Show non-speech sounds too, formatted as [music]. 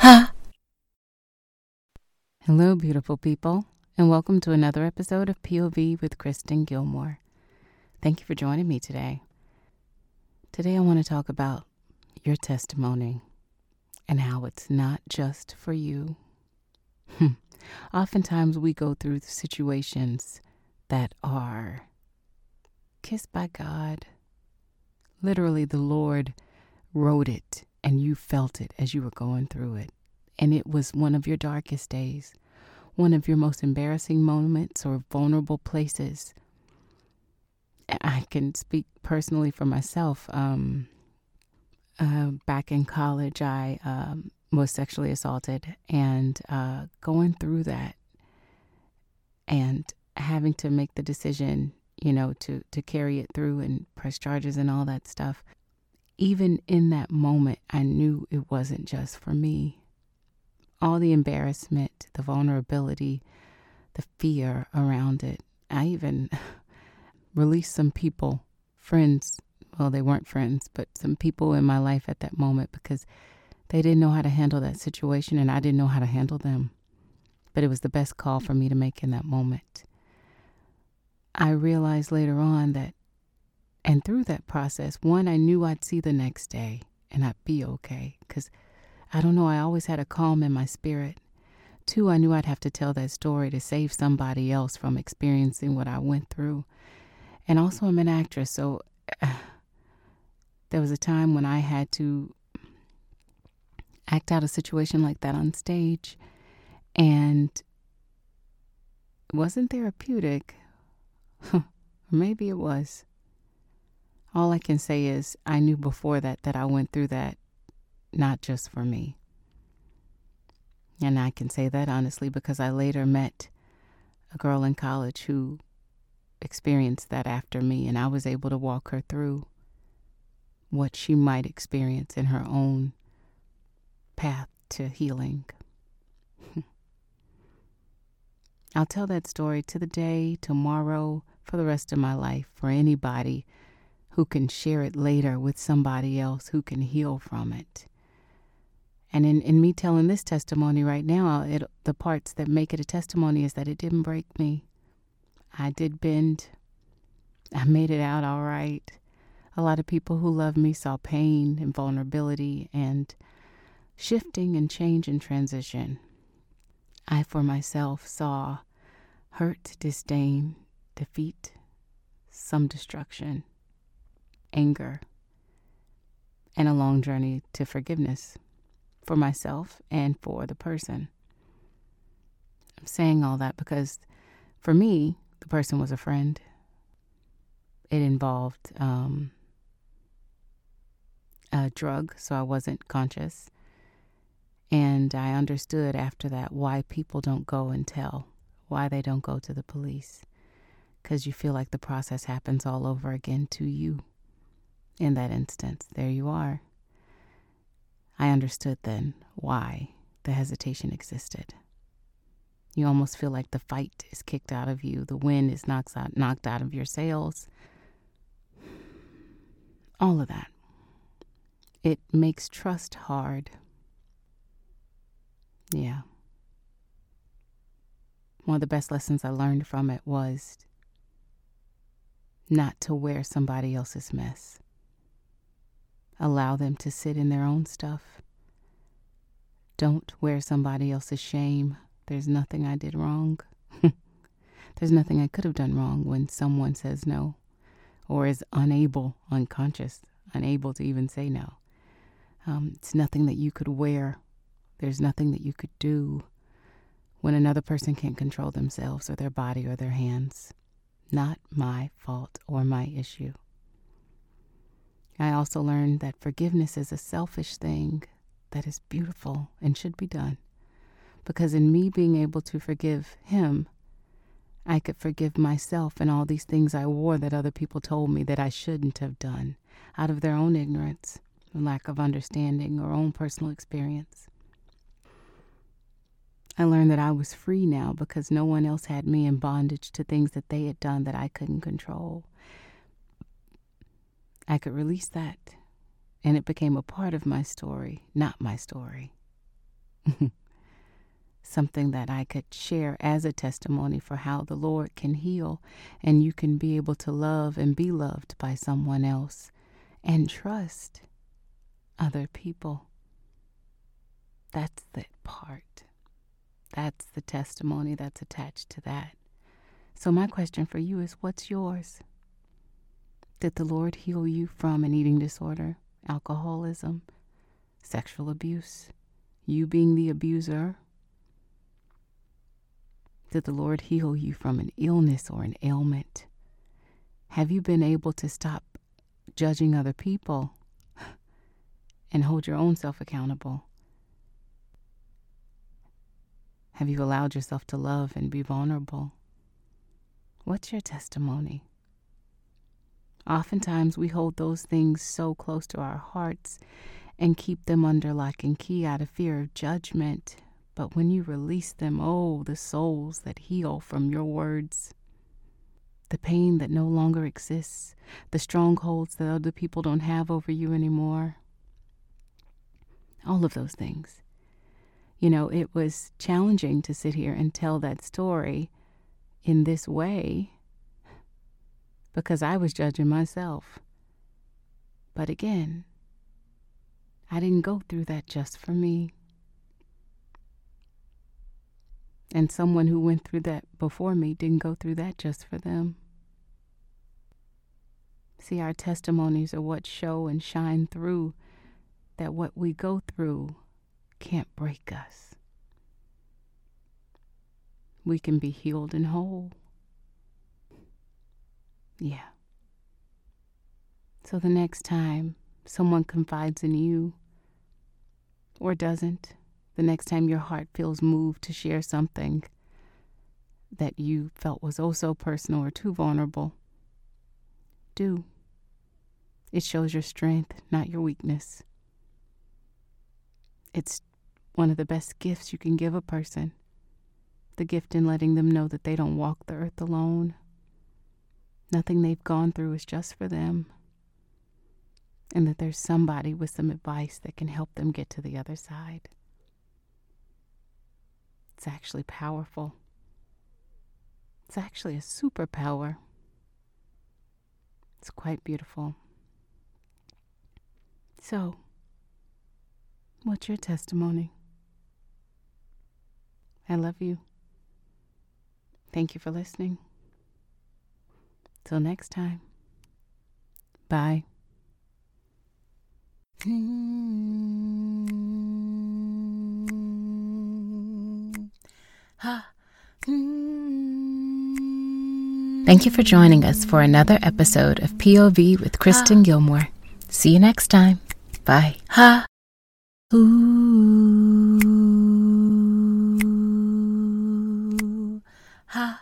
Hello, beautiful people, and welcome to another episode of POV with Kristen Gilmore. Thank you for joining me today. Today, I want to talk about your testimony and how it's not just for you. Hmm. Oftentimes, we go through situations that are kissed by God. Literally, the Lord wrote it and you felt it as you were going through it. And it was one of your darkest days, one of your most embarrassing moments or vulnerable places. I can speak personally for myself. Um, uh, back in college, I um, was sexually assaulted, and uh, going through that and having to make the decision, you know, to to carry it through and press charges and all that stuff even in that moment, I knew it wasn't just for me. All the embarrassment, the vulnerability, the fear around it. I even [laughs] released some people, friends. Well, they weren't friends, but some people in my life at that moment because they didn't know how to handle that situation and I didn't know how to handle them. But it was the best call for me to make in that moment. I realized later on that and through that process, one, I knew I'd see the next day and I'd be okay because I don't know, I always had a calm in my spirit. Two, I knew I'd have to tell that story to save somebody else from experiencing what I went through. And also, I'm an actress, so uh, [sighs] there was a time when I had to act out a situation like that on stage, and it wasn't therapeutic. [laughs] Maybe it was. All I can say is I knew before that that I went through that not just for me. And I can say that honestly because I later met a girl in college who experienced that after me, and I was able to walk her through what she might experience in her own path to healing. [laughs] I'll tell that story to the day, tomorrow, for the rest of my life, for anybody who can share it later with somebody else who can heal from it. And in, in me telling this testimony right now, it, the parts that make it a testimony is that it didn't break me. I did bend. I made it out all right. A lot of people who love me saw pain and vulnerability and shifting and change and transition. I, for myself, saw hurt, disdain, defeat, some destruction anger, and a long journey to forgiveness for myself and for the person. I'm saying all that because for me, the person was a friend. It involved um, a drug, so I wasn't conscious. And I understood after that why people don't go and tell, why they don't go to the police. Because you feel like the process happens all over again to you in that instance. There you are. I understood then why the hesitation existed. You almost feel like the fight is kicked out of you, the wind is knocked out, knocked out of your sails. All of that. It makes trust hard. Yeah. One of the best lessons I learned from it was not to wear somebody else's mess. Allow them to sit in their own stuff. Don't wear somebody else's shame. There's nothing I did wrong. [laughs] There's nothing I could have done wrong when someone says no or is unable, unconscious, unable to even say no. Um, it's nothing that you could wear. There's nothing that you could do when another person can't control themselves or their body or their hands. Not my fault or my issue. I also learned that forgiveness is a selfish thing. that is beautiful and should be done. Because in me being able to forgive him, I could forgive myself and all these things I wore that other people told me that I shouldn't have done out of their own ignorance, lack of understanding, or own personal experience. I learned that I was free now because no one else had me in bondage to things that they had done that I couldn't control. I could release that, and it became a part of my story, not my story. [laughs] Something that I could share as a testimony for how the Lord can heal, and you can be able to love and be loved by someone else and trust other people. That's the part. That's the testimony that's attached to that. So, my question for you is what's yours? Did the Lord heal you from an eating disorder, alcoholism, sexual abuse, you being the abuser? Did the Lord heal you from an illness or an ailment? Have you been able to stop judging other people and hold your own self accountable? Have you allowed yourself to love and be vulnerable? What's your testimony? Oftentimes, we hold those things so close to our hearts and keep them under lock and key out of fear of judgment. But when you release them, oh, the souls that heal from your words, the pain that no longer exists, the strongholds that other people don't have over you anymore, all of those things you know, it was challenging to sit here and tell that story in this way because I was judging myself. But again, I didn't go through that just for me. And someone who went through that before me didn't go through that just for them. See, our testimonies are what show and shine through that what we go through can't break us. We can be healed and whole. Yeah. So the next time someone confides in you, or doesn't, the next time your heart feels moved to share something that you felt was oh so personal or too vulnerable, do. It shows your strength, not your weakness. It's one of the best gifts you can give a person. The gift in letting them know that they don't walk the earth alone. Nothing they've gone through is just for them. And that there's somebody with some advice that can help them get to the other side. It's actually powerful. It's actually a superpower. It's quite beautiful. So, what's your testimony? I love you. Thank you for listening. Till next time. Bye. Thank you for joining us for another episode of POV with Kristen Gilmore. See you next time. Bye. Ha. Ooh. ha